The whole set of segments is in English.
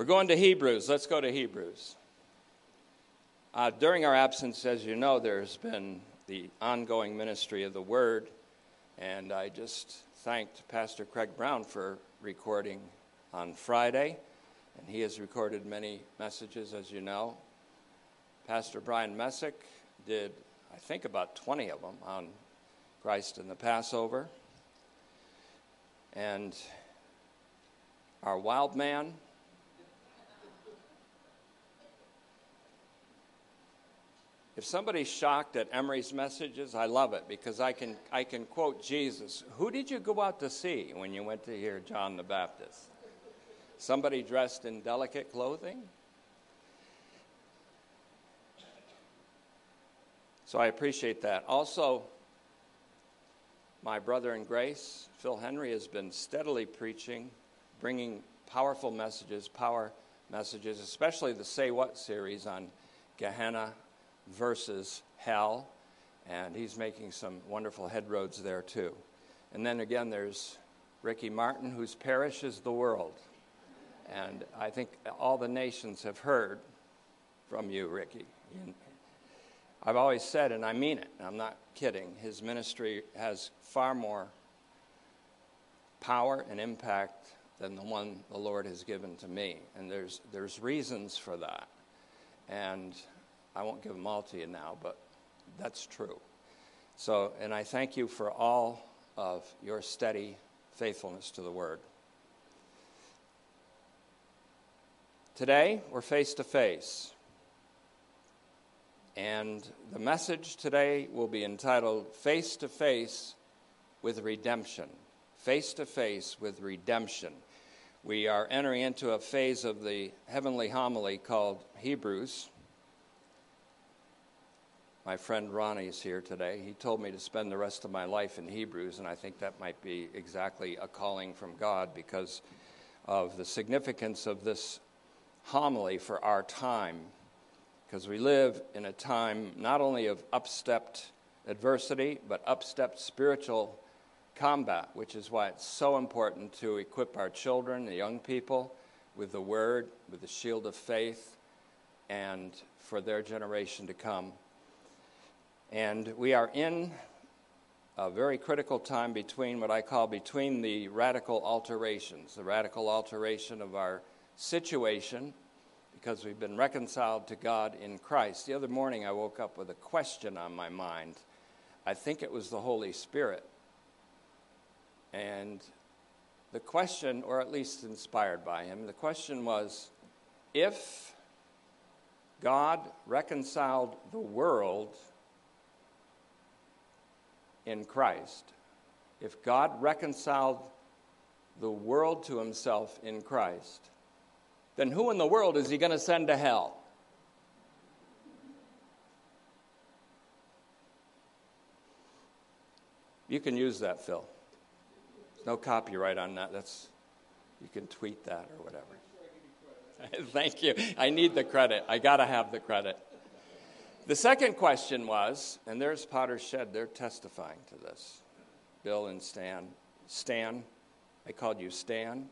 We're going to Hebrews. Let's go to Hebrews. Uh, during our absence, as you know, there's been the ongoing ministry of the Word, and I just thanked Pastor Craig Brown for recording on Friday, and he has recorded many messages, as you know. Pastor Brian Messick did, I think, about 20 of them on Christ and the Passover. And our wild man, If somebody's shocked at Emery's messages, I love it because I can, I can quote Jesus. Who did you go out to see when you went to hear John the Baptist? Somebody dressed in delicate clothing? So I appreciate that. Also, my brother in grace, Phil Henry, has been steadily preaching, bringing powerful messages, power messages, especially the Say What series on Gehenna versus hell, and he's making some wonderful headroads there too. And then again, there's Ricky Martin, whose parish is the world. And I think all the nations have heard from you, Ricky. I've always said, and I mean it, I'm not kidding, his ministry has far more power and impact than the one the Lord has given to me. And there's, there's reasons for that. And I won't give them all to you now, but that's true. So, and I thank you for all of your steady faithfulness to the Word. Today, we're face to face. And the message today will be entitled Face to Face with Redemption. Face to Face with Redemption. We are entering into a phase of the heavenly homily called Hebrews. My friend Ronnie is here today. He told me to spend the rest of my life in Hebrews, and I think that might be exactly a calling from God because of the significance of this homily for our time. Because we live in a time not only of upstepped adversity, but upstepped spiritual combat, which is why it's so important to equip our children, the young people, with the Word, with the shield of faith, and for their generation to come. And we are in a very critical time between what I call between the radical alterations, the radical alteration of our situation because we've been reconciled to God in Christ. The other morning I woke up with a question on my mind. I think it was the Holy Spirit. And the question, or at least inspired by him, the question was if God reconciled the world in Christ, if God reconciled the world to himself in Christ, then who in the world is he going to send to hell? You can use that, Phil. There's no copyright on that. That's you can tweet that or whatever. Thank you. I need the credit. I got to have the credit. The second question was, and there's Potter's Shed, they're testifying to this. Bill and Stan. Stan, I called you Stan.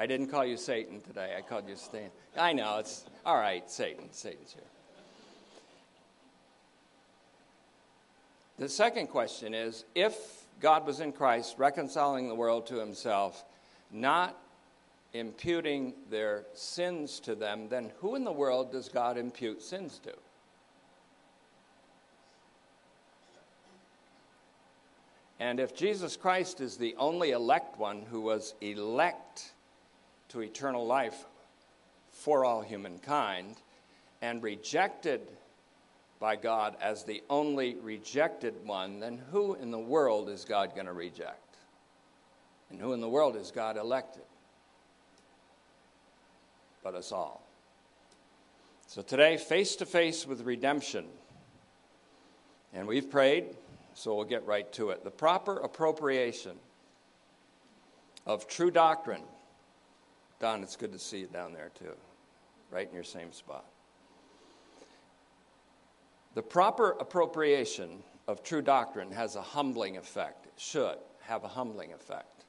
I didn't call you Satan today. I called you Stan. I know, it's all right, Satan. Satan's here. The second question is if God was in Christ, reconciling the world to himself, not imputing their sins to them, then who in the world does God impute sins to? And if Jesus Christ is the only elect one who was elect to eternal life for all humankind and rejected by God as the only rejected one, then who in the world is God going to reject? And who in the world is God elected? But us all. So today, face to face with redemption. And we've prayed so we'll get right to it. The proper appropriation of true doctrine. Don, it's good to see you down there too, right in your same spot. The proper appropriation of true doctrine has a humbling effect, it should have a humbling effect.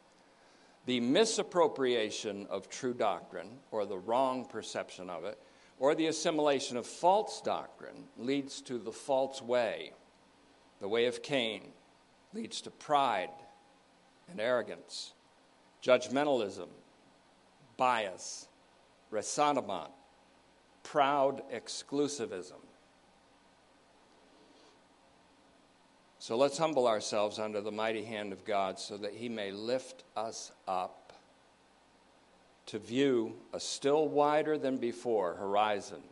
the misappropriation of true doctrine or the wrong perception of it, or the assimilation of false doctrine leads to the false way. The way of Cain leads to pride and arrogance, judgmentalism, bias, ressentiment, proud exclusivism. So let's humble ourselves under the mighty hand of God so that He may lift us up to view a still wider than before horizon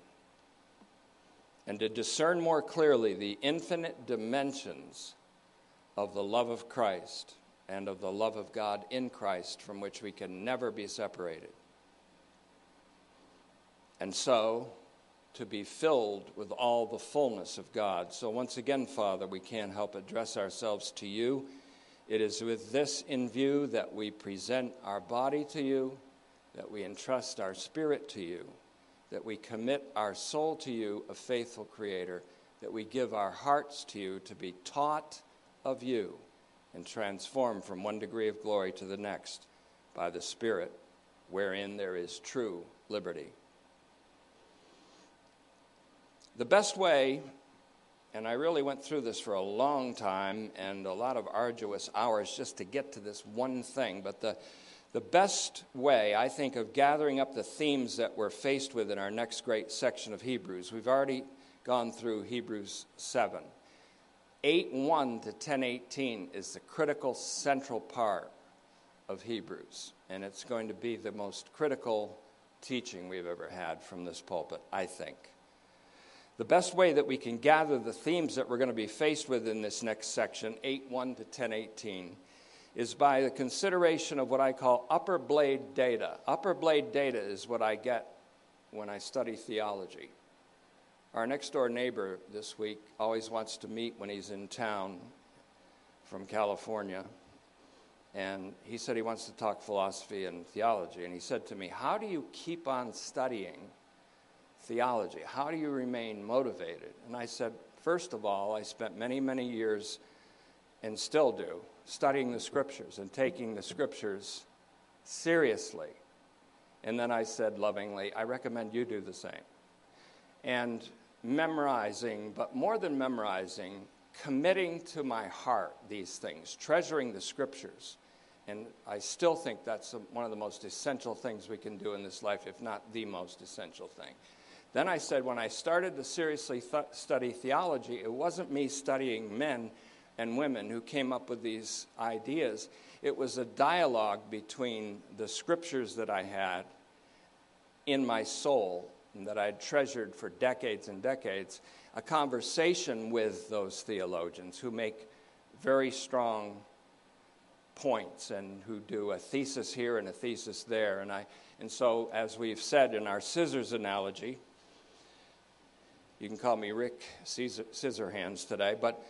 and to discern more clearly the infinite dimensions of the love of Christ and of the love of God in Christ from which we can never be separated. And so, to be filled with all the fullness of God. So, once again, Father, we can't help address ourselves to you. It is with this in view that we present our body to you, that we entrust our spirit to you, that we commit our soul to you, a faithful Creator, that we give our hearts to you to be taught of you and transformed from one degree of glory to the next by the Spirit, wherein there is true liberty. The best way, and I really went through this for a long time and a lot of arduous hours just to get to this one thing, but the, the best way, I think, of gathering up the themes that we're faced with in our next great section of Hebrews, we've already gone through Hebrews 7. 8 1 to 10 18 is the critical central part of Hebrews, and it's going to be the most critical teaching we've ever had from this pulpit, I think. The best way that we can gather the themes that we're going to be faced with in this next section, 8 1 to 10 18, is by the consideration of what I call upper blade data. Upper blade data is what I get when I study theology. Our next door neighbor this week always wants to meet when he's in town from California. And he said he wants to talk philosophy and theology. And he said to me, How do you keep on studying theology? How do you remain motivated? And I said, First of all, I spent many, many years, and still do, studying the scriptures and taking the scriptures seriously. And then I said lovingly, I recommend you do the same. And memorizing, but more than memorizing, committing to my heart these things, treasuring the scriptures. And I still think that's one of the most essential things we can do in this life, if not the most essential thing. Then I said, when I started to seriously th- study theology, it wasn't me studying men and women who came up with these ideas. It was a dialogue between the scriptures that I had in my soul and that I had treasured for decades and decades, a conversation with those theologians who make very strong points and who do a thesis here and a thesis there. And, I, and so, as we've said in our scissors analogy, you can call me Rick Scissorhands today, but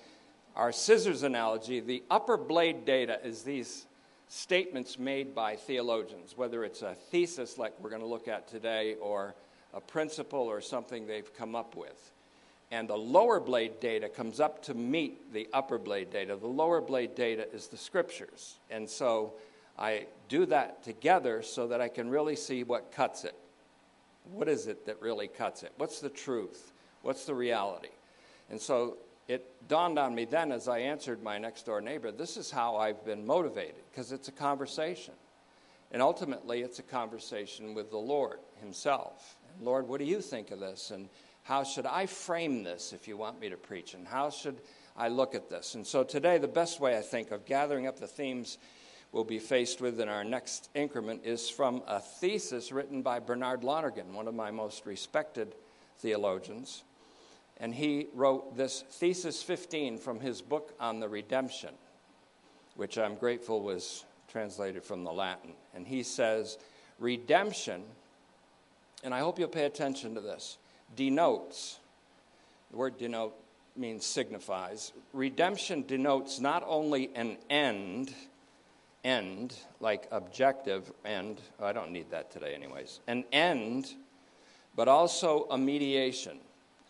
our scissors analogy, the upper blade data is these statements made by theologians, whether it's a thesis like we're going to look at today or a principle or something they've come up with. And the lower blade data comes up to meet the upper blade data. The lower blade data is the scriptures. And so I do that together so that I can really see what cuts it. What is it that really cuts it? What's the truth? What's the reality? And so it dawned on me then as I answered my next door neighbor this is how I've been motivated, because it's a conversation. And ultimately, it's a conversation with the Lord Himself. Lord, what do you think of this? And how should I frame this if you want me to preach? And how should I look at this? And so today, the best way I think of gathering up the themes we'll be faced with in our next increment is from a thesis written by Bernard Lonergan, one of my most respected theologians and he wrote this thesis 15 from his book on the redemption, which I'm grateful was translated from the Latin. And he says, Redemption, and I hope you'll pay attention to this, denotes, the word denote means signifies. Redemption denotes not only an end, end, like objective end, I don't need that today, anyways, an end, but also a mediation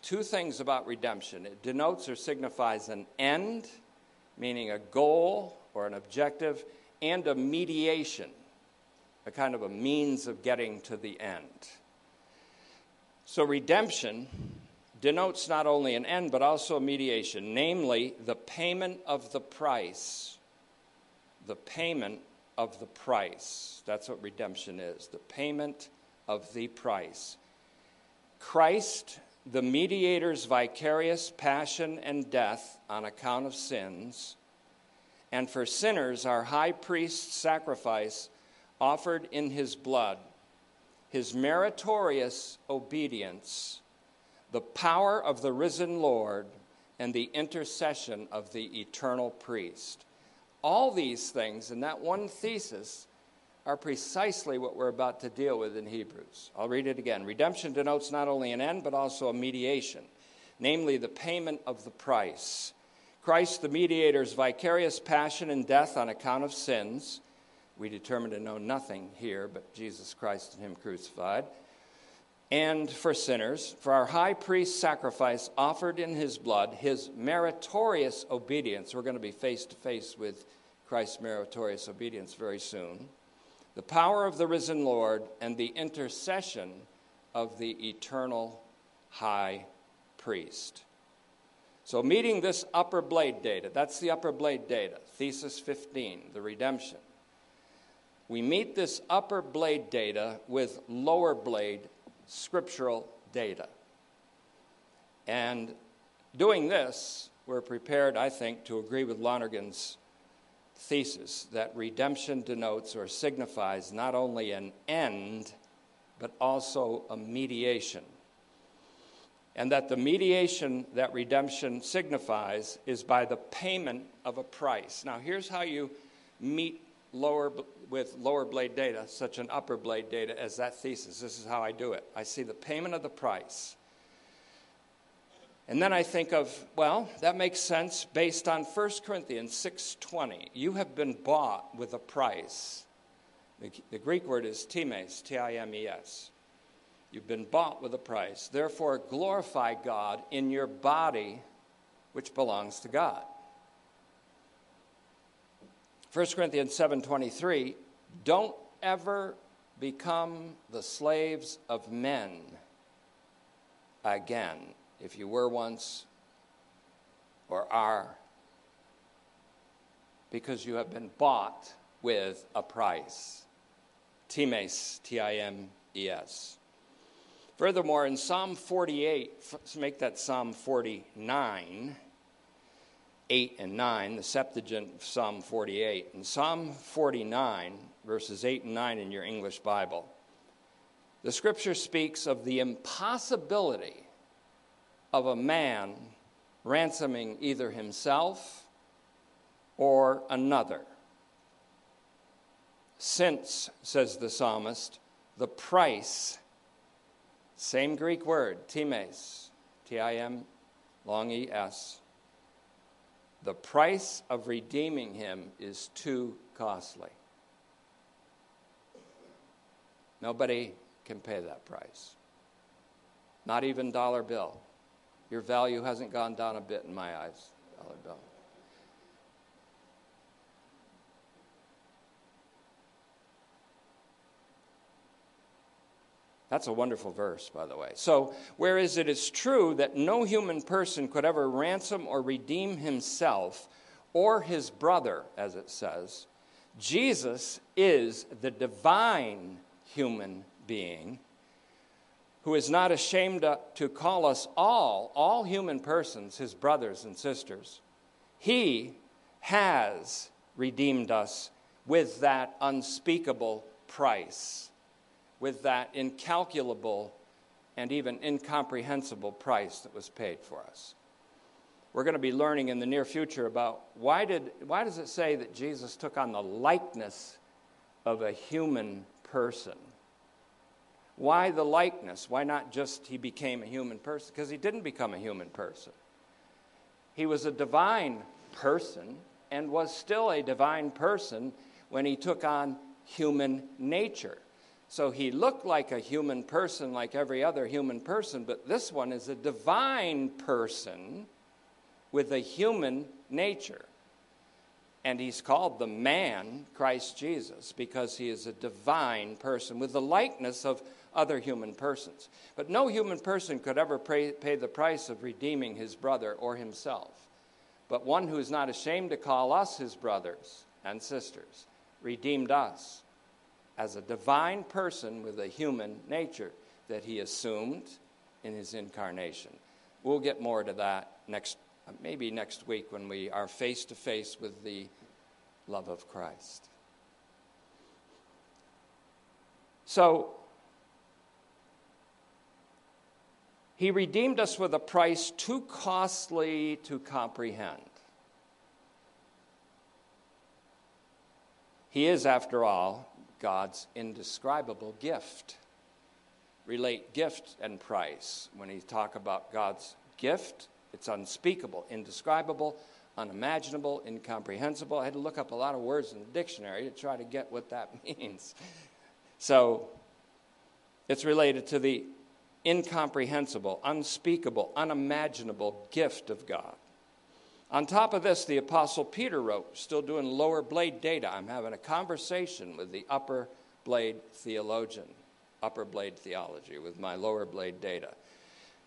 two things about redemption it denotes or signifies an end, meaning a goal or an objective, and a mediation, a kind of a means of getting to the end. So, redemption denotes not only an end, but also a mediation, namely the payment of the price. The payment of the price. That's what redemption is the payment of the price. Christ, the mediator's vicarious passion and death on account of sins, and for sinners, our high priest's sacrifice offered in his blood, his meritorious obedience, the power of the risen Lord, and the intercession of the eternal priest. All these things in that one thesis are precisely what we're about to deal with in Hebrews. I'll read it again. Redemption denotes not only an end, but also a mediation, namely the payment of the price. Christ, the mediator's vicarious passion and death on account of sins. We determine to know nothing here but Jesus Christ and Him crucified and for sinners, for our high priest sacrifice offered in his blood, his meritorious obedience. We're going to be face to face with Christ's meritorious obedience very soon. The power of the risen Lord and the intercession of the eternal high priest. So, meeting this upper blade data, that's the upper blade data, thesis 15, the redemption. We meet this upper blade data with lower blade scriptural data. And doing this, we're prepared, I think, to agree with Lonergan's thesis that redemption denotes or signifies not only an end, but also a mediation. And that the mediation that redemption signifies is by the payment of a price. Now, here's how you meet lower with lower blade data, such an upper blade data as that thesis. This is how I do it. I see the payment of the price. And then I think of, well, that makes sense based on 1 Corinthians 6:20. You have been bought with a price. The, the Greek word is times, T-I-M-E-S. You've been bought with a price. Therefore, glorify God in your body, which belongs to God. 1 Corinthians 7:23, don't ever become the slaves of men again, if you were once or are, because you have been bought with a price. Times, T I M E S. Furthermore, in Psalm 48, let's make that Psalm 49, 8 and 9, the Septuagint of Psalm 48. In Psalm 49, verses 8 and 9 in your English Bible, the scripture speaks of the impossibility of a man ransoming either himself or another. Since, says the psalmist, the price, same Greek word, times, T I M, long E S, the price of redeeming him is too costly. Nobody can pay that price. Not even dollar bill. Your value hasn't gone down a bit in my eyes, dollar bill. That's a wonderful verse, by the way. So, whereas it is true that no human person could ever ransom or redeem himself or his brother, as it says, Jesus is the divine human being who is not ashamed to call us all, all human persons, his brothers and sisters. He has redeemed us with that unspeakable price with that incalculable and even incomprehensible price that was paid for us. We're going to be learning in the near future about why, did, why does it say that Jesus took on the likeness of a human person? Why the likeness? Why not just he became a human person? Because he didn't become a human person. He was a divine person and was still a divine person when he took on human nature. So he looked like a human person, like every other human person, but this one is a divine person with a human nature. And he's called the man, Christ Jesus, because he is a divine person with the likeness of other human persons. But no human person could ever pay, pay the price of redeeming his brother or himself. But one who is not ashamed to call us his brothers and sisters redeemed us as a divine person with a human nature that he assumed in his incarnation. We'll get more to that next maybe next week when we are face to face with the love of Christ. So, he redeemed us with a price too costly to comprehend. He is, after all, God's indescribable gift. Relate gift and price. When he talk about God's gift, it's unspeakable, indescribable, unimaginable, incomprehensible. I had to look up a lot of words in the dictionary to try to get what that means. So it's related to the incomprehensible, unspeakable, unimaginable gift of God. On top of this, the Apostle Peter wrote, still doing lower blade data. I'm having a conversation with the upper blade theologian, upper blade theology, with my lower blade data.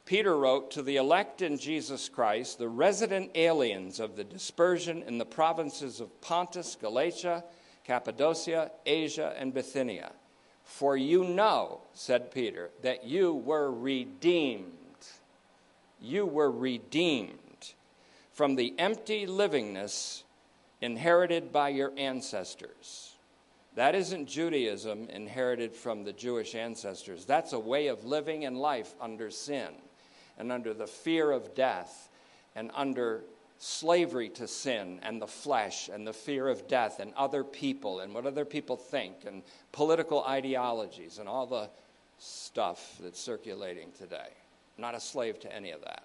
Peter wrote, To the elect in Jesus Christ, the resident aliens of the dispersion in the provinces of Pontus, Galatia, Cappadocia, Asia, and Bithynia. For you know, said Peter, that you were redeemed. You were redeemed from the empty livingness inherited by your ancestors. That isn't Judaism inherited from the Jewish ancestors. That's a way of living in life under sin and under the fear of death and under slavery to sin and the flesh and the fear of death and other people and what other people think and political ideologies and all the stuff that's circulating today. I'm not a slave to any of that.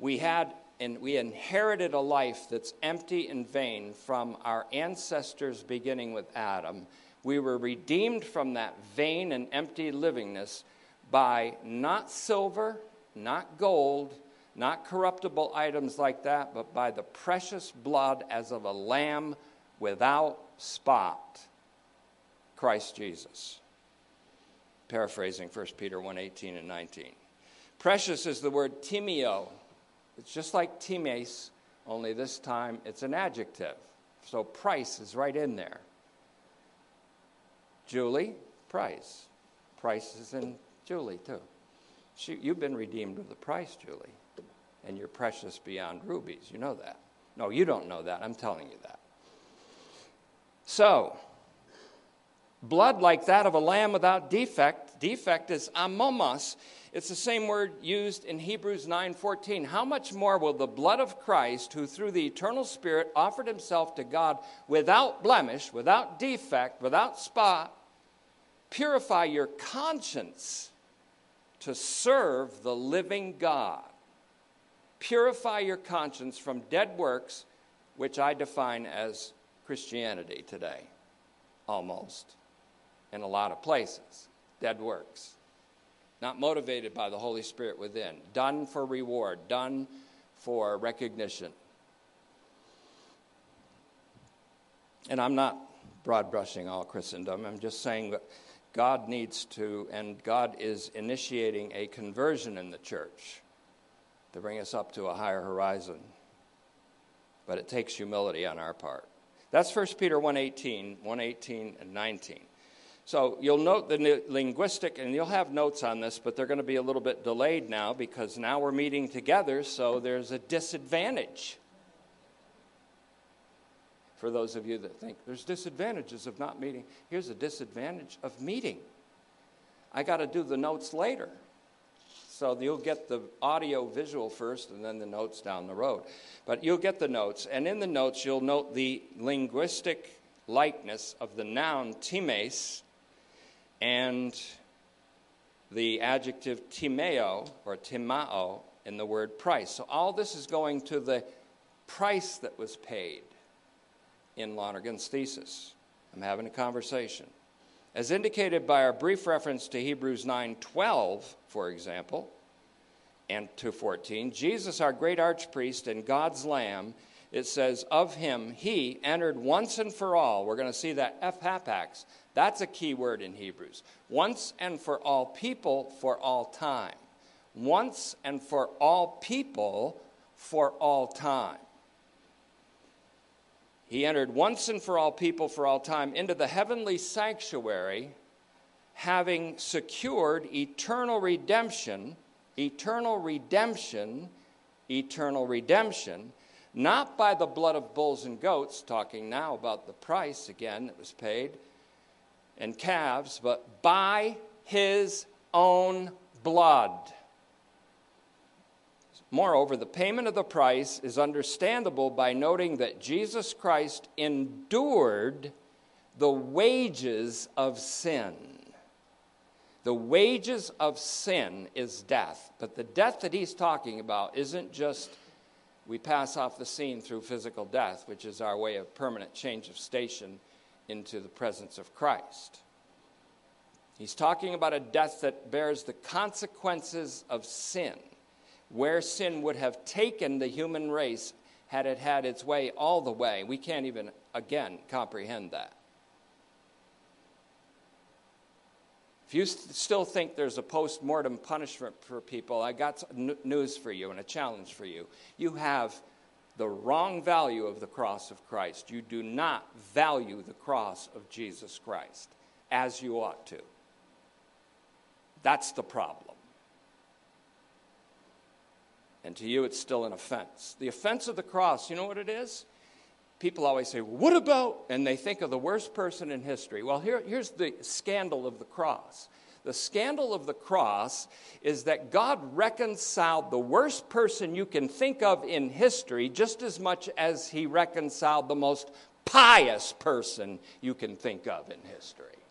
We had and we inherited a life that's empty and vain from our ancestors beginning with Adam. We were redeemed from that vain and empty livingness by not silver not gold, not corruptible items like that, but by the precious blood as of a lamb without spot, Christ Jesus. Paraphrasing 1 Peter 1 18 and 19. Precious is the word timeo. It's just like times, only this time it's an adjective. So price is right in there. Julie, price. Price is in Julie, too. She, you've been redeemed with a price, Julie, and you're precious beyond rubies. You know that. No, you don't know that. I'm telling you that. So, blood like that of a lamb without defect, defect is amomos. It's the same word used in Hebrews 9:14. How much more will the blood of Christ, who through the eternal Spirit offered himself to God without blemish, without defect, without spot, purify your conscience to serve the living God. Purify your conscience from dead works, which I define as Christianity today, almost, in a lot of places. Dead works. Not motivated by the Holy Spirit within, done for reward, done for recognition. And I'm not broad brushing all Christendom, I'm just saying that God needs to, and God is initiating a conversion in the church to bring us up to a higher horizon. But it takes humility on our part. That's 1 Peter 1.18, 1.18 and 19. So you'll note the linguistic, and you'll have notes on this, but they're going to be a little bit delayed now because now we're meeting together, so there's a disadvantage for those of you that think there's disadvantages of not meeting. Here's a disadvantage of meeting. I got to do the notes later. So you'll get the audio visual first and then the notes down the road. But you'll get the notes, and in the notes, you'll note the linguistic likeness of the noun times and the adjective timeo or timao in the word price. So all this is going to the price that was paid in Lonergan's thesis. I'm having a conversation. As indicated by our brief reference to Hebrews 9:12, for example, and to 14, Jesus, our great archpriest and God's Lamb, it says, Of him, he entered once and for all. We're going to see that ephapax. That's a key word in Hebrews. Once and for all people for all time. Once and for all people for all time. He entered once and for all people for all time into the heavenly sanctuary, having secured eternal redemption, eternal redemption, eternal redemption not by the blood of bulls and goats, talking now about the price again that was paid, and calves, but by his own blood. Moreover, the payment of the price is understandable by noting that Jesus Christ endured the wages of sin. The wages of sin is death, but the death that he's talking about isn't just we pass off the scene through physical death, which is our way of permanent change of station into the presence of Christ. He's talking about a death that bears the consequences of sin, where sin would have taken the human race had it had its way all the way. We can't even, again, comprehend that. If you st- still think there's a post mortem punishment for people, I got n- news for you and a challenge for you. You have the wrong value of the cross of Christ. You do not value the cross of Jesus Christ as you ought to. That's the problem. And to you, it's still an offense. The offense of the cross, you know what it is? people always say, What about? And they think of the worst person in history. Well, here, here's the scandal of the cross. The scandal of the cross is that God reconciled the worst person you can think of in history just as much as he reconciled the most pious person you can think of in history.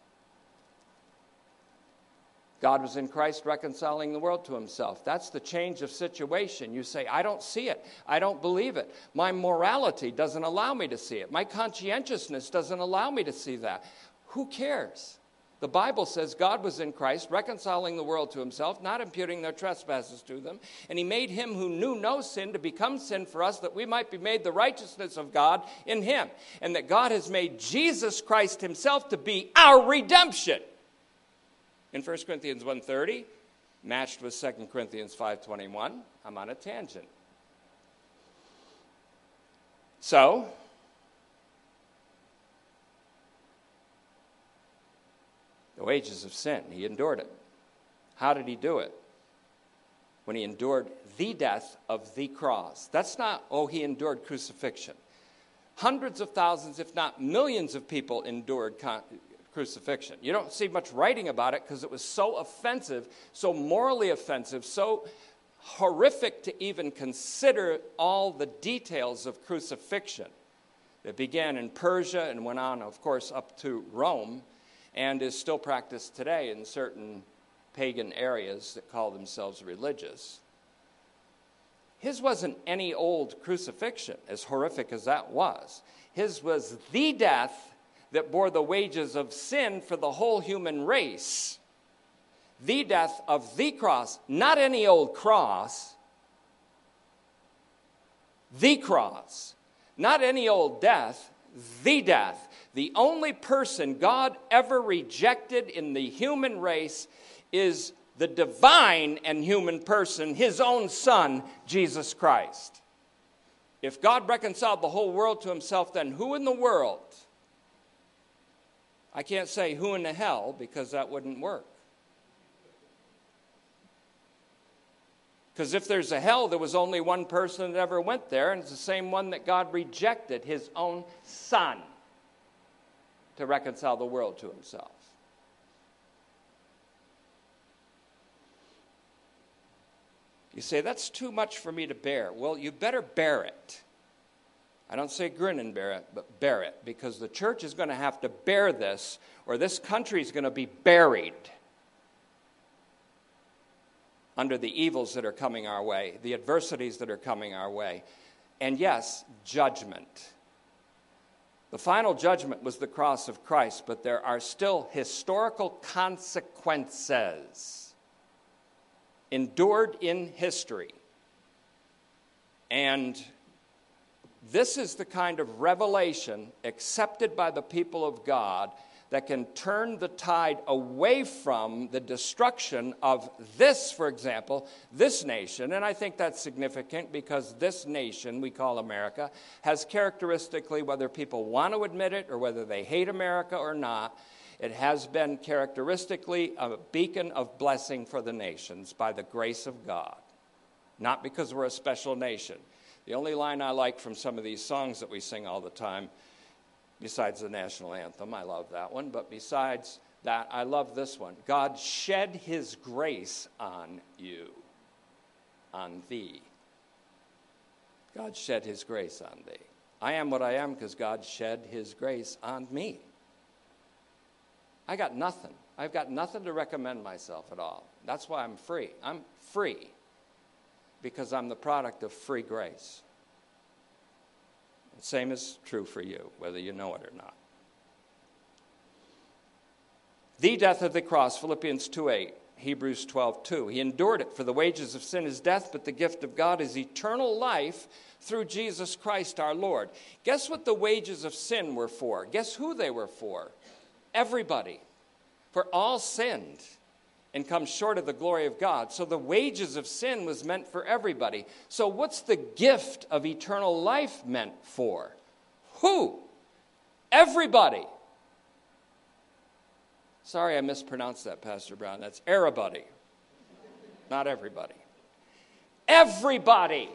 God was in Christ reconciling the world to himself. That's the change of situation. You say, I don't see it. I don't believe it. My morality doesn't allow me to see it. My conscientiousness doesn't allow me to see that. Who cares? The Bible says God was in Christ, reconciling the world to himself, not imputing their trespasses to them. And he made him who knew no sin to become sin for us, that we might be made the righteousness of God in him. And that God has made Jesus Christ himself to be our redemption in 1 Corinthians 1:30, matched with 2 Corinthians 5:21. I'm on a tangent. So, the wages of sin, he endured it. How did he do it? When he endured the death of the cross. That's not, oh, he endured crucifixion. Hundreds of thousands, if not millions of people endured crucifixion. You don't see much writing about it because it was so offensive, so morally offensive, so horrific to even consider all the details of crucifixion. It began in Persia and went on, of course, up to Rome and is still practiced today in certain pagan areas that call themselves religious. His wasn't any old crucifixion, as horrific as that was. His was the death that bore the wages of sin for the whole human race. The death of the cross, not any old cross, the cross, not any old death, the death. The only person God ever rejected in the human race is the divine and human person, his own son, Jesus Christ. If God reconciled the whole world to himself, then who in the world I can't say who in the hell because that wouldn't work. Because if there's a hell, there was only one person that ever went there, and it's the same one that God rejected, his own son, to reconcile the world to himself. You say, that's too much for me to bear. Well, you better bear it. I don't say grin and bear it, but bear it, because the church is going to have to bear this, or this country is going to be buried under the evils that are coming our way, the adversities that are coming our way, and yes, judgment. The final judgment was the cross of Christ, but there are still historical consequences endured in history. And This is the kind of revelation accepted by the people of God that can turn the tide away from the destruction of this, for example, this nation. And I think that's significant because this nation, we call America, has characteristically, whether people want to admit it or whether they hate America or not, it has been characteristically a beacon of blessing for the nations by the grace of God, not because we're a special nation. The only line I like from some of these songs that we sing all the time besides the national anthem. I love that one. But besides that, I love this one God shed his grace on you, on thee. God shed his grace on thee. I am what I am because God shed his grace on me. I got nothing. I've got nothing to recommend myself at all. That's why I'm free. I'm free because I'm the product of free grace. The Same is true for you, whether you know it or not. The death of the cross, Philippians 2 8, Hebrews 12 2. He endured it, for the wages of sin is death, but the gift of God is eternal life through Jesus Christ our Lord. Guess what the wages of sin were for? Guess who they were for? Everybody. For all sinned and come short of the glory of God. So the wages of sin was meant for everybody. So what's the gift of eternal life meant for? Who? Everybody. Sorry I mispronounced that, Pastor Brown. That's everybody, not everybody. Everybody.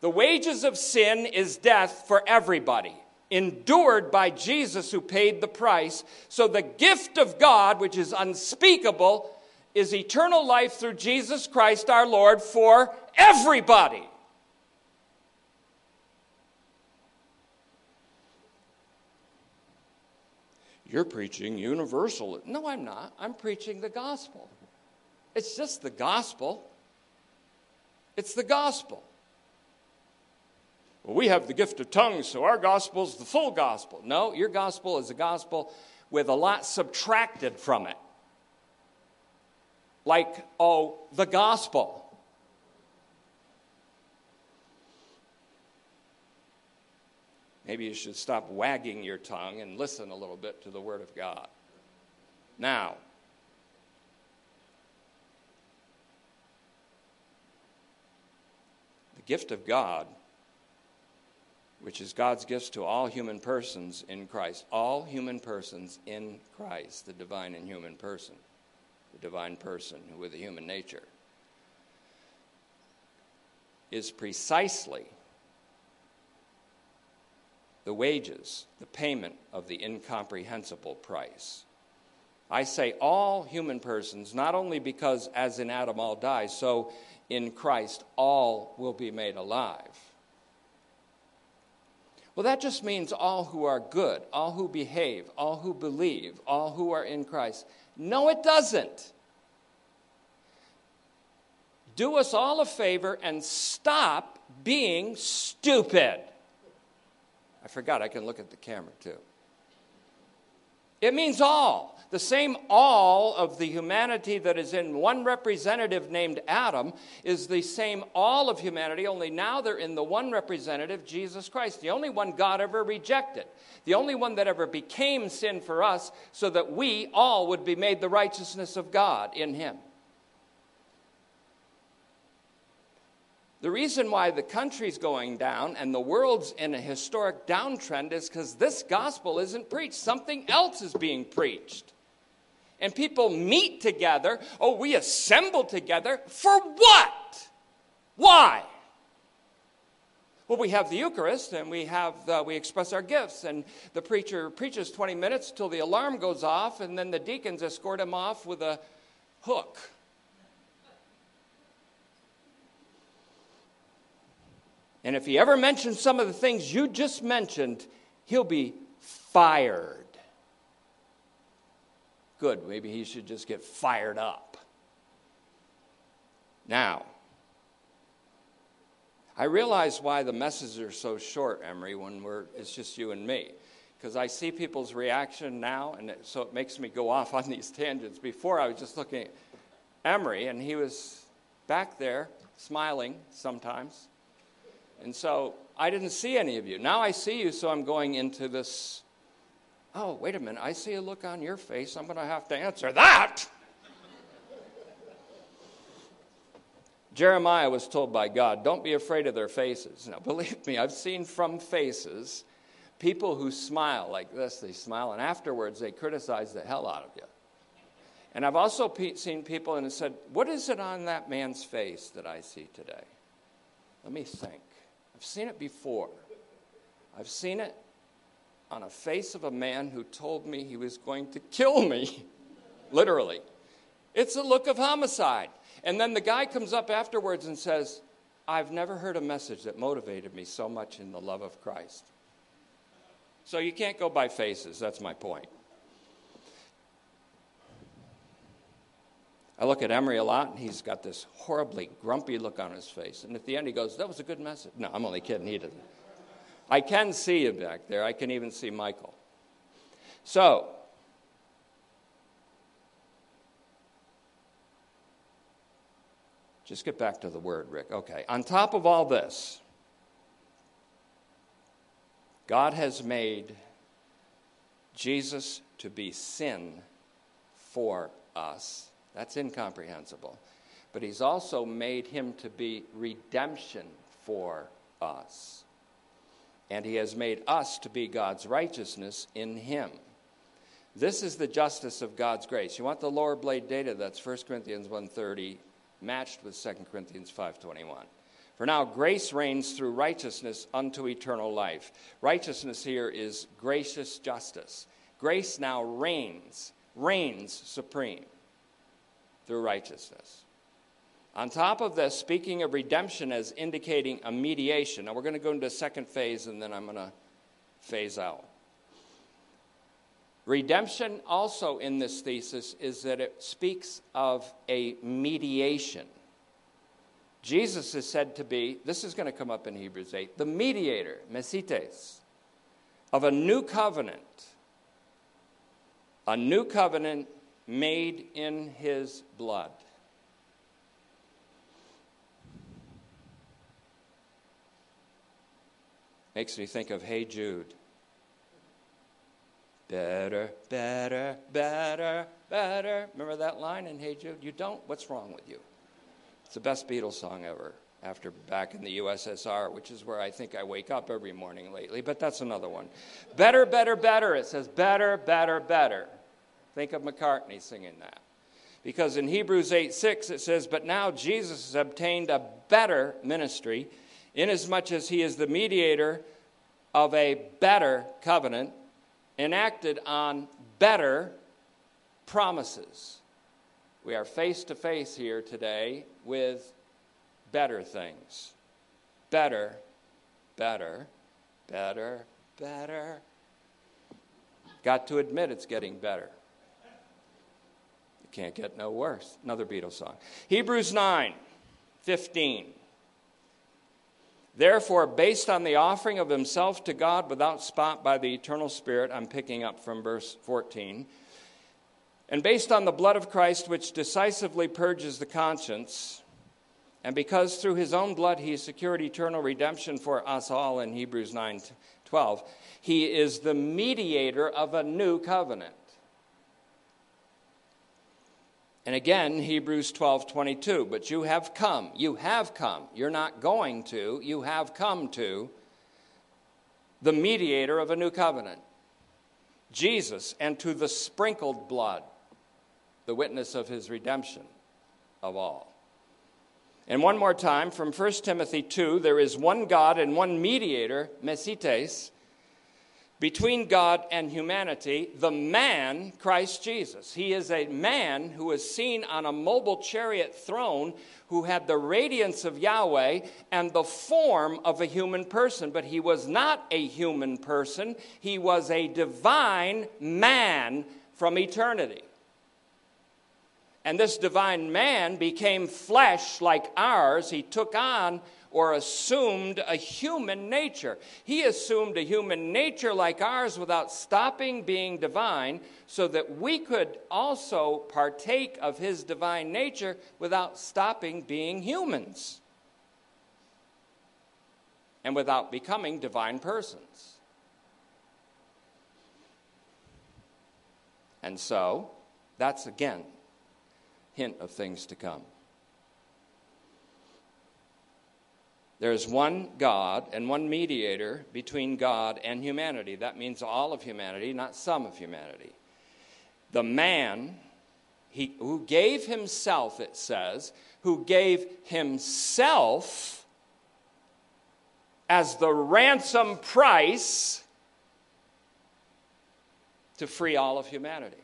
The wages of sin is death for everybody endured by Jesus who paid the price. So the gift of God, which is unspeakable, is eternal life through Jesus Christ our Lord for everybody. You're preaching universal. No, I'm not. I'm preaching the gospel. It's just the gospel. It's the gospel. Well, we have the gift of tongues, so our gospel is the full gospel. No, your gospel is a gospel with a lot subtracted from it. Like, oh, the gospel. Maybe you should stop wagging your tongue and listen a little bit to the Word of God. Now, the gift of God which is God's gifts to all human persons in Christ. All human persons in Christ, the divine and human person, the divine person with a human nature, is precisely the wages, the payment of the incomprehensible price. I say all human persons, not only because as in Adam all die, so in Christ all will be made alive. Well, that just means all who are good, all who behave, all who believe, all who are in Christ. No, it doesn't. Do us all a favor and stop being stupid. I forgot I can look at the camera too. It means all. The same all of the humanity that is in one representative named Adam is the same all of humanity, only now they're in the one representative, Jesus Christ, the only one God ever rejected, the only one that ever became sin for us, so that we all would be made the righteousness of God in Him. The reason why the country's going down and the world's in a historic downtrend is because this gospel isn't preached. Something else is being preached and people meet together. Oh, we assemble together. For what? Why? Well, we have the Eucharist and we have the, we express our gifts, and the preacher preaches 20 minutes till the alarm goes off, and then the deacons escort him off with a hook. And if he ever mentions some of the things you just mentioned, he'll be fired. Good, maybe he should just get fired up. Now, I realize why the messages are so short, Emery, when we're, it's just you and me. Because I see people's reaction now, and it, so it makes me go off on these tangents. Before, I was just looking at Emery, and he was back there smiling sometimes. And so I didn't see any of you. Now I see you, so I'm going into this. Oh, wait a minute. I see a look on your face. I'm going to have to answer that. Jeremiah was told by God, Don't be afraid of their faces. Now, believe me, I've seen from faces people who smile like this. They smile, and afterwards they criticize the hell out of you. And I've also pe- seen people and said, What is it on that man's face that I see today? Let me think. I've seen it before. I've seen it on a face of a man who told me he was going to kill me, literally. It's a look of homicide. And then the guy comes up afterwards and says, I've never heard a message that motivated me so much in the love of Christ. So you can't go by faces, that's my point. I look at Emery a lot, and he's got this horribly grumpy look on his face. And at the end, he goes, That was a good message. No, I'm only kidding. He doesn't. I can see you back there. I can even see Michael. So, Just get back to the word, Rick. Okay. On top of all this, God has made Jesus to be sin for us. That's incomprehensible. But He's also made Him to be redemption for us. And He has made us to be God's righteousness in Him. This is the justice of God's grace. You want the lower blade data? That's 1 Corinthians 130 matched with 2 Corinthians 5:21. For now grace reigns through righteousness unto eternal life. Righteousness here is gracious justice. Grace now reigns, reigns supreme through righteousness. On top of this, speaking of redemption as indicating a mediation. Now we're going to go into a second phase and then I'm going to phase out. Redemption, also in this thesis, is that it speaks of a mediation. Jesus is said to be, this is going to come up in Hebrews 8, the mediator, mesites, of a new covenant. A new covenant made in his blood. Makes me think of Hey Jude. Better, better, better, better. Remember that line in Hey Jude? You don't? What's wrong with you? It's the best Beatles song ever after back in the USSR, which is where I think I wake up every morning lately, but that's another one. Better, better, better. It says better, better, better. Think of McCartney singing that. Because in Hebrews 8 6, it says, But now Jesus has obtained a better ministry, inasmuch as he is the mediator of a better covenant enacted on better promises. We are face to face here today with better things. Better, better, better, better. Got to admit it's getting better. It can't get no worse. Another Beatles song. Hebrews 9 15. Therefore, based on the offering of himself to God without spot by the eternal Spirit, I'm picking up from verse 14, and based on the blood of Christ, which decisively purges the conscience, and because through his own blood he secured eternal redemption for us all in Hebrews 9 12, he is the mediator of a new covenant. And again, Hebrews 12 22. But you have come. You have come. You're not going to. You have come to the mediator of a new covenant, Jesus, and to the sprinkled blood, the witness of his redemption of all. And one more time, from 1 Timothy 2, there is one God and one mediator, Mesites, between God and humanity, the man, Christ Jesus. He is a man who is seen on a mobile chariot throne who had the radiance of Yahweh and the form of a human person, but he was not a human person. He was a divine man from eternity. And this divine man became flesh like ours. He took on or assumed a human nature. He assumed a human nature like ours without stopping being divine, so that we could also partake of his divine nature without stopping being humans. and without becoming divine persons. And so, that's again hint of things to come. There is one God and one mediator between God and humanity. That means all of humanity, not some of humanity. The man he, who gave himself, it says, who gave himself as the ransom price to free all of humanity.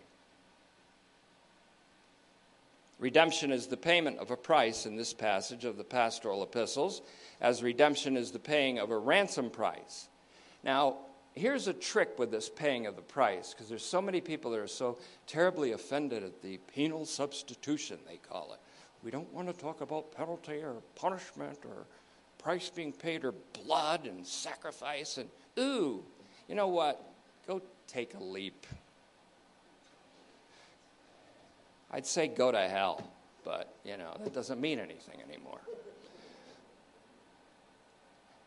Redemption is the payment of a price in this passage of the pastoral epistles, as redemption is the paying of a ransom price. Now, here's a trick with this paying of the price, because there's so many people that are so terribly offended at the penal substitution, they call it. We don't want to talk about penalty or punishment or price being paid or blood and sacrifice and ooh, you know what? Go take a leap. I'd say go to hell, but you know, that doesn't mean anything anymore.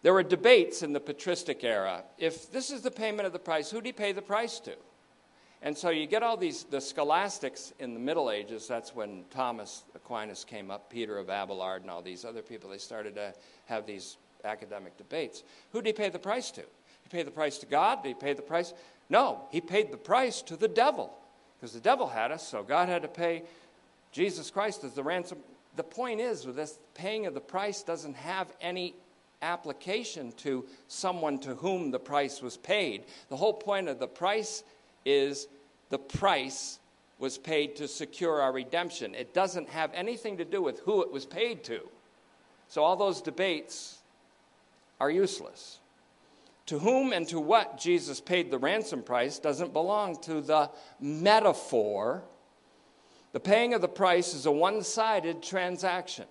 There were debates in the patristic era. If this is the payment of the price, who do you pay the price to? And so you get all these, the scholastics in the Middle Ages, that's when Thomas Aquinas came up, Peter of Abelard, and all these other people, they started to have these academic debates. Who do you pay the price to? He paid the price to God? Did he pay the price? No, he paid the price to the devil because the devil had us, so God had to pay Jesus Christ as the ransom. The point is, with this paying of the price doesn't have any application to someone to whom the price was paid. The whole point of the price is the price was paid to secure our redemption. It doesn't have anything to do with who it was paid to. So all those debates are useless. To whom and to what Jesus paid the ransom price doesn't belong to the metaphor. The paying of the price is a one sided transaction.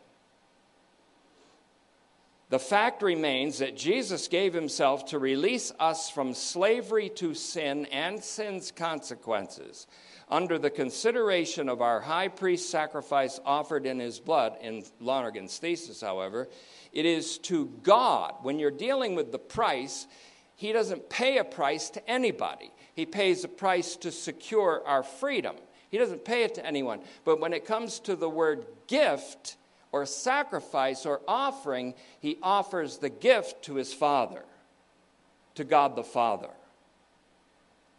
The fact remains that Jesus gave himself to release us from slavery to sin and sin's consequences under the consideration of our high priest sacrifice offered in his blood. In Lonergan's thesis, however, it is to God. When you're dealing with the price, he doesn't pay a price to anybody, he pays a price to secure our freedom. He doesn't pay it to anyone. But when it comes to the word gift or sacrifice or offering, he offers the gift to his Father, to God the Father,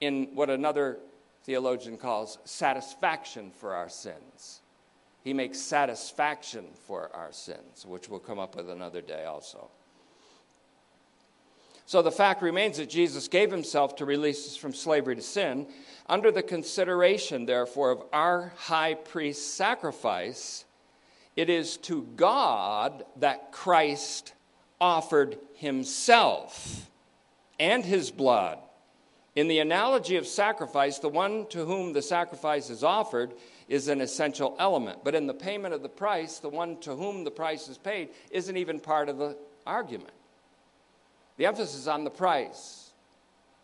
in what another theologian calls satisfaction for our sins. He makes satisfaction for our sins, which we'll come up with another day also. So the fact remains that Jesus gave himself to release us from slavery to sin. Under the consideration, therefore, of our high priest sacrifice, it is to God that Christ offered himself and his blood. In the analogy of sacrifice, the one to whom the sacrifice is offered is an essential element. But in the payment of the price, the one to whom the price is paid isn't even part of the argument. The emphasis is on the price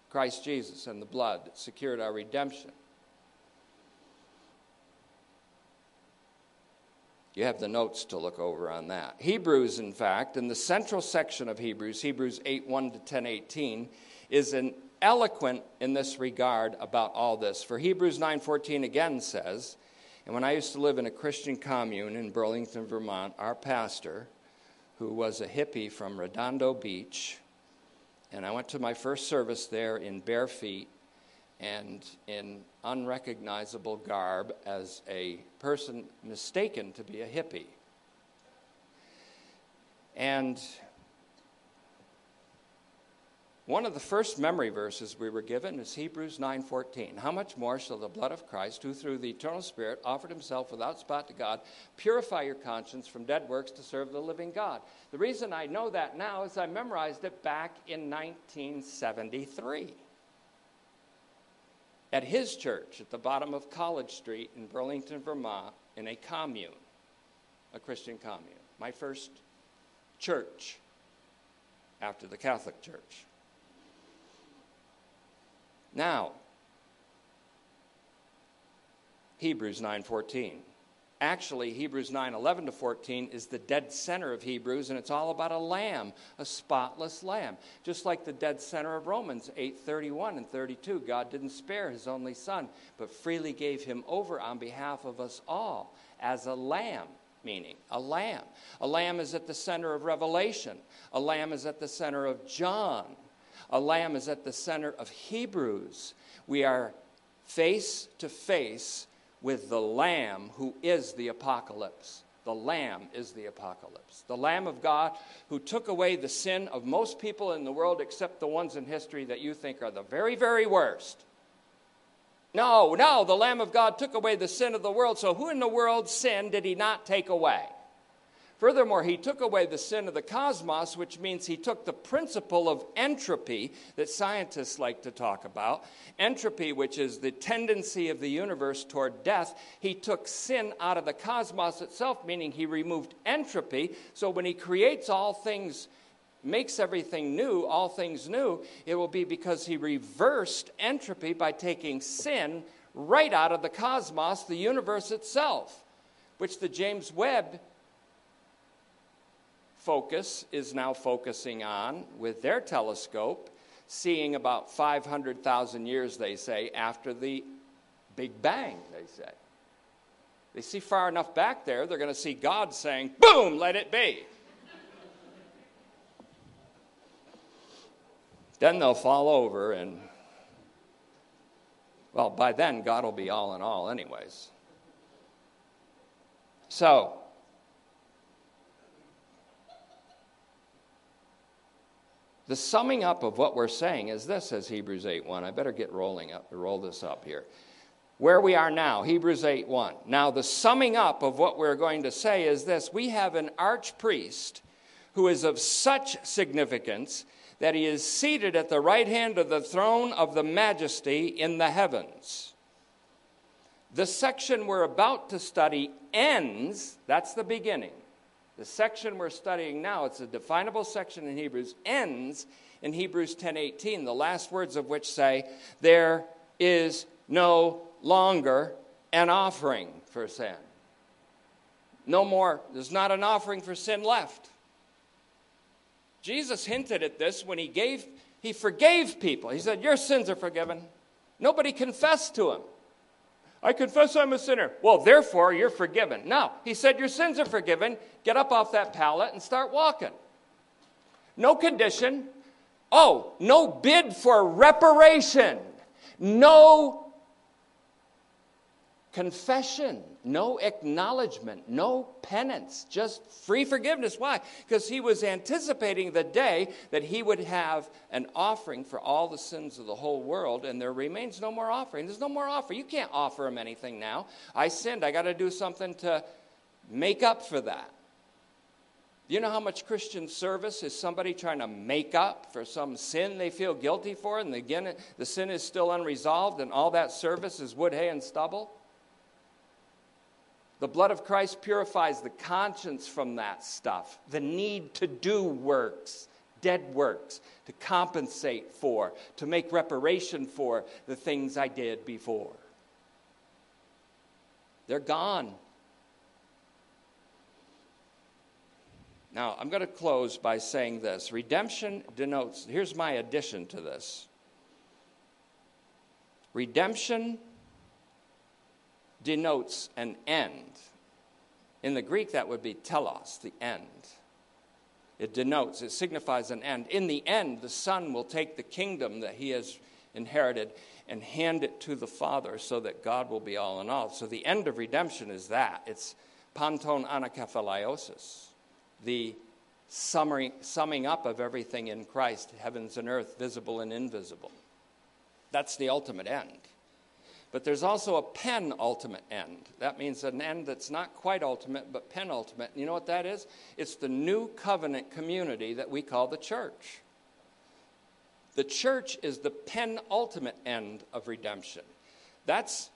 Christ Jesus and the blood that secured our redemption. You have the notes to look over on that. Hebrews, in fact, in the central section of Hebrews, Hebrews 8 1 to 10 18, is an eloquent in this regard about all this. For Hebrews 9:14 again says, and when I used to live in a Christian commune in Burlington, Vermont, our pastor, who was a hippie from Redondo Beach, and I went to my first service there in bare feet and in unrecognizable garb as a person mistaken to be a hippie. And one of the first memory verses we were given is Hebrews 9:14. How much more shall the blood of Christ, who through the eternal Spirit offered himself without spot to God, purify your conscience from dead works to serve the living God? The reason I know that now is I memorized it back in 1973 at his church at the bottom of College Street in Burlington, Vermont, in a commune, a Christian commune. My first church after the Catholic Church. Now, Hebrews 9:14. actually hebrews 9 11 to 14 is the dead center of hebrews and it's all about a lamb a spotless lamb. Just like the dead center of romans 8 31 and 32 god didn't spare his only son but freely gave him over on behalf of us all as a lamb meaning a lamb. A lamb is at the center of revelation. A lamb is at the center of john a lamb is at the center of hebrews we are face to face with the Lamb who is the apocalypse. The Lamb is the apocalypse. The Lamb of God who took away the sin of most people in the world except the ones in history that you think are the very, very worst. No, no, the Lamb of God took away the sin of the world. So who in the world's sin did he not take away? Furthermore, he took away the sin of the cosmos, which means he took the principle of entropy that scientists like to talk about. Entropy, which is the tendency of the universe toward death, he took sin out of the cosmos itself, meaning he removed entropy. So when he creates all things, makes everything new, all things new, it will be because he reversed entropy by taking sin right out of the cosmos, the universe itself, which the James Webb focus is now focusing on with their telescope, seeing about 500,000 years, they say, after the Big Bang, they say. They see far enough back there, they're going to see God saying, Boom, let it be. then they'll fall over, and, well, by then, God will be all in all, anyways. So, The summing up of what we're saying is this, says Hebrews 8:1. I better get rolling up, roll this up here. Where we are now, Hebrews 8:1. Now, the summing up of what we're going to say is this: we have an archpriest who is of such significance that he is seated at the right hand of the throne of the majesty in the heavens. The section we're about to study ends, that's the beginning. The section we're studying now, it's a definable section in Hebrews, ends in Hebrews 10:18, the last words of which say, "There is no longer an offering for sin." No more, there's not an offering for sin left. Jesus hinted at this when he gave he forgave people. He said, "Your sins are forgiven." Nobody confessed to him. I confess I'm a sinner. Well, therefore, you're forgiven. No, he said, Your sins are forgiven. Get up off that pallet and start walking. No condition. Oh, no bid for reparation. No confession, no acknowledgement, no penance, just free forgiveness. Why? Because he was anticipating the day that he would have an offering for all the sins of the whole world, and there remains no more offering. There's no more offer. You can't offer him anything now. I sinned. I got to do something to make up for that. You know how much Christian service is somebody trying to make up for some sin they feel guilty for, and again, the sin is still unresolved, and all that service is wood, hay, and stubble? The blood of Christ purifies the conscience from that stuff, the need to do works, dead works, to compensate for, to make reparation for the things I did before. They're gone. Now, I'm going to close by saying this redemption denotes, here's my addition to this. Redemption denotes an end. In the Greek, that would be telos, the end. It denotes, it signifies an end. In the end, the Son will take the kingdom that he has inherited and hand it to the Father so that God will be all in all. So the end of redemption is that. It's panton anakephalaiosis, the summary, summing up of everything in Christ, heavens and earth, visible and invisible. That's the ultimate end. But there's also a penultimate end. That means an end that's not quite ultimate, but penultimate. You know what that is? It's the new covenant community that we call the church. The church is the penultimate end of redemption. That's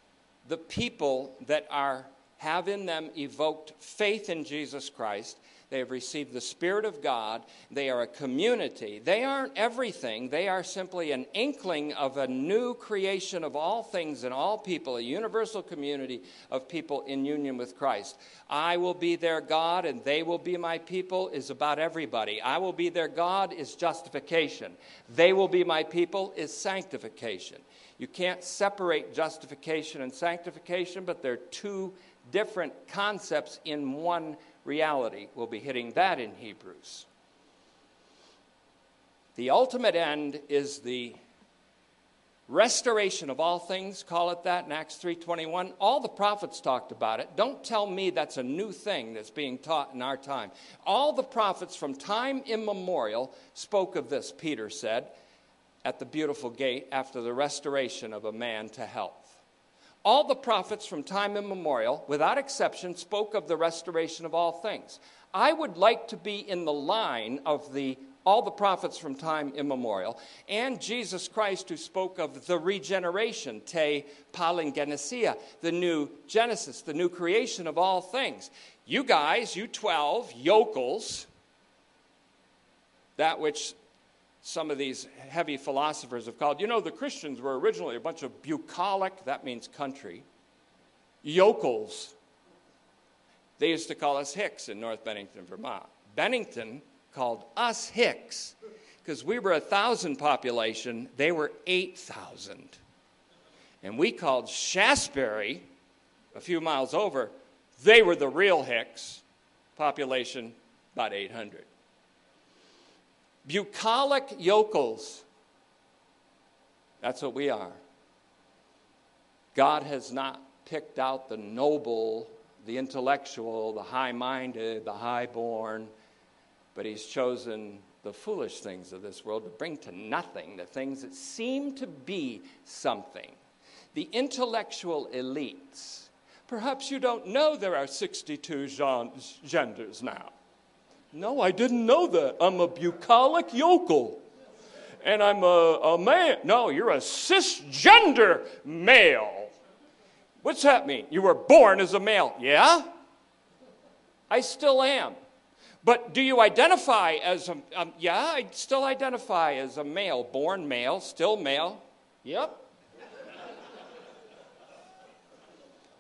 the people that are have in them evoked faith in Jesus Christ. They have received the Spirit of God. They are a community. They aren't everything. They are simply an inkling of a new creation of all things and all people, a universal community of people in union with Christ. I will be their God and they will be my people is about everybody. I will be their God is justification. They will be my people is sanctification. You can't separate justification and sanctification, but they're two different concepts in one reality. We'll be hitting that in Hebrews. The ultimate end is the restoration of all things call it that in acts 3.21 all the prophets talked about it don't tell me that's a new thing that's being taught in our time all the prophets from time immemorial spoke of this peter said at the beautiful gate after the restoration of a man to health all the prophets from time immemorial, without exception, spoke of the restoration of all things. I would like to be in the line of the all the prophets from time immemorial, and Jesus Christ, who spoke of the regeneration, te palingenesia, the new Genesis, the new creation of all things. You guys, you 12 yokels, that which some of these heavy philosophers have called. You know, the Christians were originally a bunch of bucolic, that means country, yokels. They used to call us Hicks in North Bennington, Vermont. Bennington called us Hicks because we were a thousand population, they were 8,000. And we called Shaftsbury, a few miles over, they were the real Hicks, population about 800 bucolic yokels. That's what we are. God has not picked out the noble, the intellectual, the high minded, the high born, but He's chosen the foolish things of this world to bring to nothing the things that seem to be something. The intellectual elites. Perhaps you don't know there are 62 genders now. No, I didn't know that. I'm a bucolic yokel. And I'm a, a man. No, you're a cisgender male. What's that mean? You were born as a male. Yeah? I still am. But do you identify as a, um, yeah, I still identify as a male, born male, still male. Yep.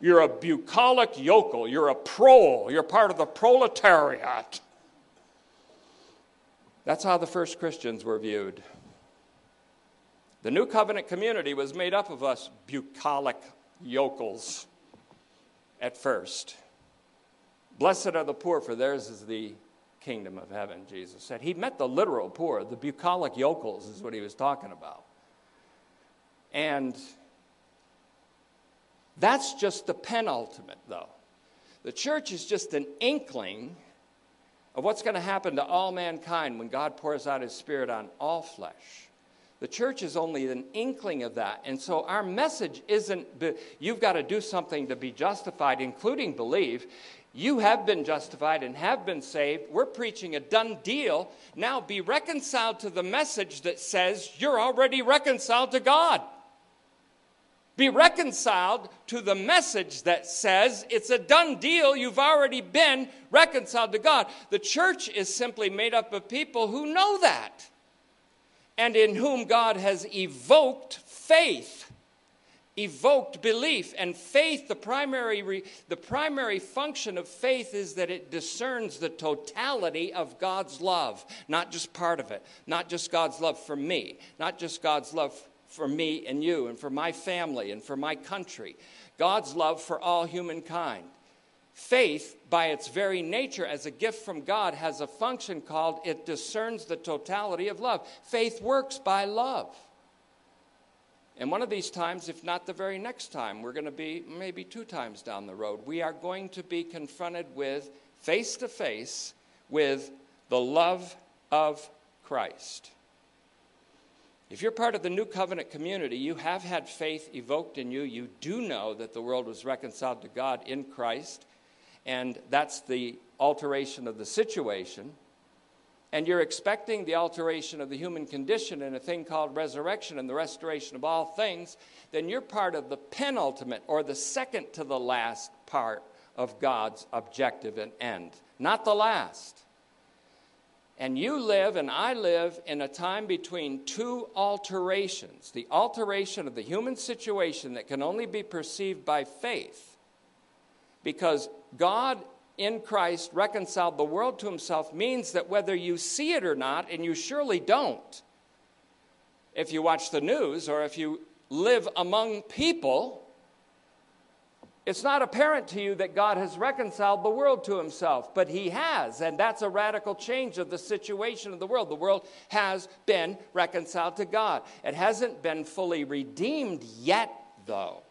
You're a bucolic yokel. You're a prole. You're part of the proletariat. That's how the first Christians were viewed. The new covenant community was made up of us bucolic yokels at first. Blessed are the poor, for theirs is the kingdom of heaven, Jesus said. He meant the literal poor. The bucolic yokels is what he was talking about. And that's just the penultimate, though. The church is just an inkling of what's going to happen to all mankind when God pours out his Spirit on all flesh. The church is only an inkling of that. And so our message isn't you've got to do something to be justified, including believe. You have been justified and have been saved. We're preaching a done deal. Now be reconciled to the message that says you're already reconciled to God. Be reconciled to the message that says it's a done deal. You've already been reconciled to God. The church is simply made up of people who know that and in whom God has evoked faith, evoked belief. And faith, the primary, re, the primary function of faith is that it discerns the totality of God's love, not just part of it, not just God's love for me, not just God's love for me and you and for my family and for my country. God's love for all humankind. Faith, by its very nature as a gift from God, has a function called it discerns the totality of love. Faith works by love. And one of these times, if not the very next time, we're going to be maybe two times down the road, we are going to be confronted with, face to face, with the love of Christ. If you're part of the new covenant community, you have had faith evoked in you. You do know that the world was reconciled to God in Christ, and that's the alteration of the situation. And you're expecting the alteration of the human condition in a thing called resurrection and the restoration of all things, then you're part of the penultimate or the second to the last part of God's objective and end, not the last. And you live and I live in a time between two alterations the alteration of the human situation that can only be perceived by faith, because God in Christ reconciled the world to himself means that whether you see it or not, and you surely don't, if you watch the news or if you live among people, it's not apparent to you that God has reconciled the world to himself, but he has, and that's a radical change of the situation of the world. The world has been reconciled to God. It hasn't been fully redeemed yet, though.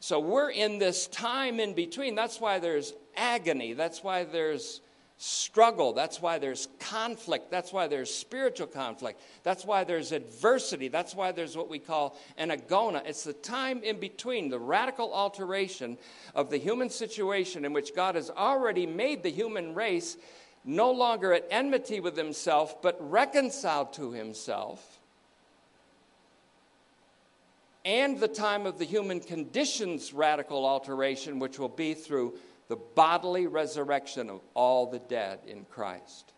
So we're in this time in between. That's why there's agony. That's why there's struggle. That's why there's conflict. That's why there's spiritual conflict. That's why there's adversity. That's why there's what we call an agona. It's the time in between, the radical alteration of the human situation in which God has already made the human race no longer at enmity with himself, but reconciled to himself. And the time of the human condition's radical alteration, which will be through the bodily resurrection of all the dead in Christ.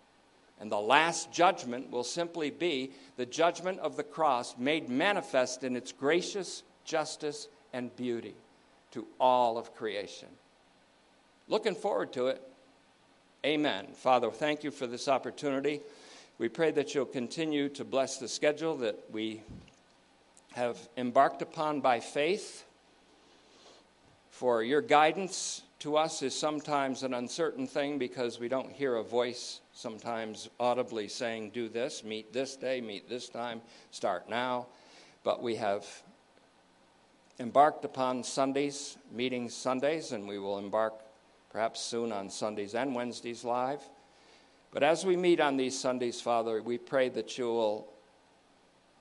And the last judgment will simply be the judgment of the cross made manifest in its gracious justice and beauty to all of creation. Looking forward to it. Amen. Father, thank you for this opportunity. We pray that you'll continue to bless the schedule that we have embarked upon by faith for your guidance to us is sometimes an uncertain thing because we don't hear a voice sometimes audibly saying, Do this, meet this day, meet this time, start now. But we have embarked upon Sundays, meeting Sundays, and we will embark perhaps soon on Sundays and Wednesdays live. But as we meet on these Sundays, Father, we pray that you will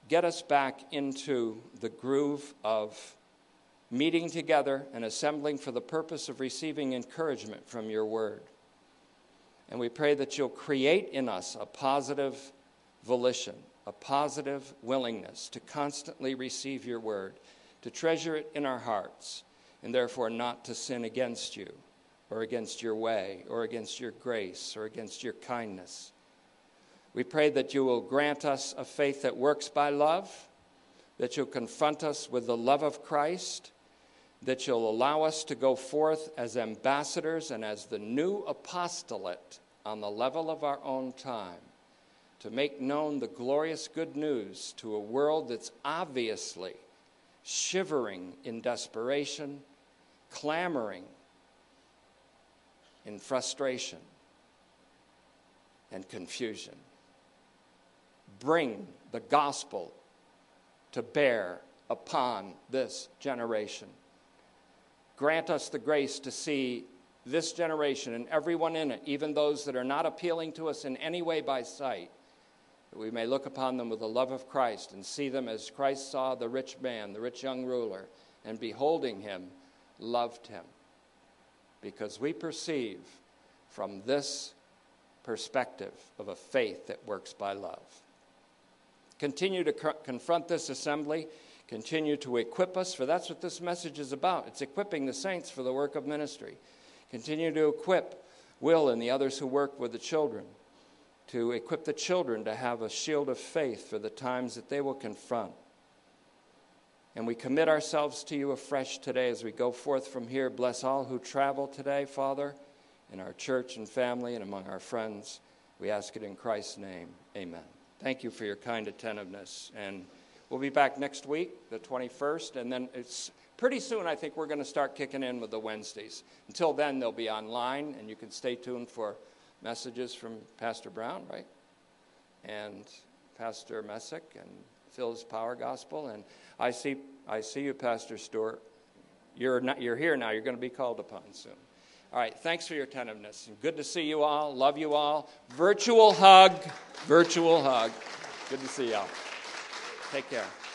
get us back into the groove of meeting together and assembling for the purpose of receiving encouragement from your word. And we pray that you'll create in us a positive volition, a positive willingness to constantly receive your word, to treasure it in our hearts, and therefore not to sin against you, or against your way, or against your grace, or against your kindness. We pray that you will grant us a faith that works by love, that you'll confront us with the love of Christ, that you'll allow us to go forth as ambassadors and as the new apostolate on the level of our own time to make known the glorious good news to a world that's obviously shivering in desperation, clamoring in frustration and confusion. Bring the gospel to bear upon this generation grant us the grace to see this generation and everyone in it, even those that are not appealing to us in any way by sight, that we may look upon them with the love of Christ and see them as Christ saw the rich man, the rich young ruler, and beholding him, loved him. Because we perceive from this perspective of a faith that works by love. Continue to co- confront this assembly Continue to equip us, for that's what this message is about. It's equipping the saints for the work of ministry. Continue to equip Will and the others who work with the children, to equip the children to have a shield of faith for the times that they will confront. And we commit ourselves to you afresh today as we go forth from here. Bless all who travel today, Father, in our church and family and among our friends. We ask it in Christ's name. Amen. Thank you for your kind attentiveness and We'll be back next week, the 21st, and then it's pretty soon I think we're going to start kicking in with the Wednesdays. Until then, they'll be online, and you can stay tuned for messages from Pastor Brown, right? And Pastor Messick and Phil's Power Gospel. And I see, I see you, Pastor Stewart. You're, not, you're here now. You're going to be called upon soon. All right, thanks for your attentiveness. Good to see you all. Love you all. Virtual hug. Virtual hug. Good to see y'all. Take care.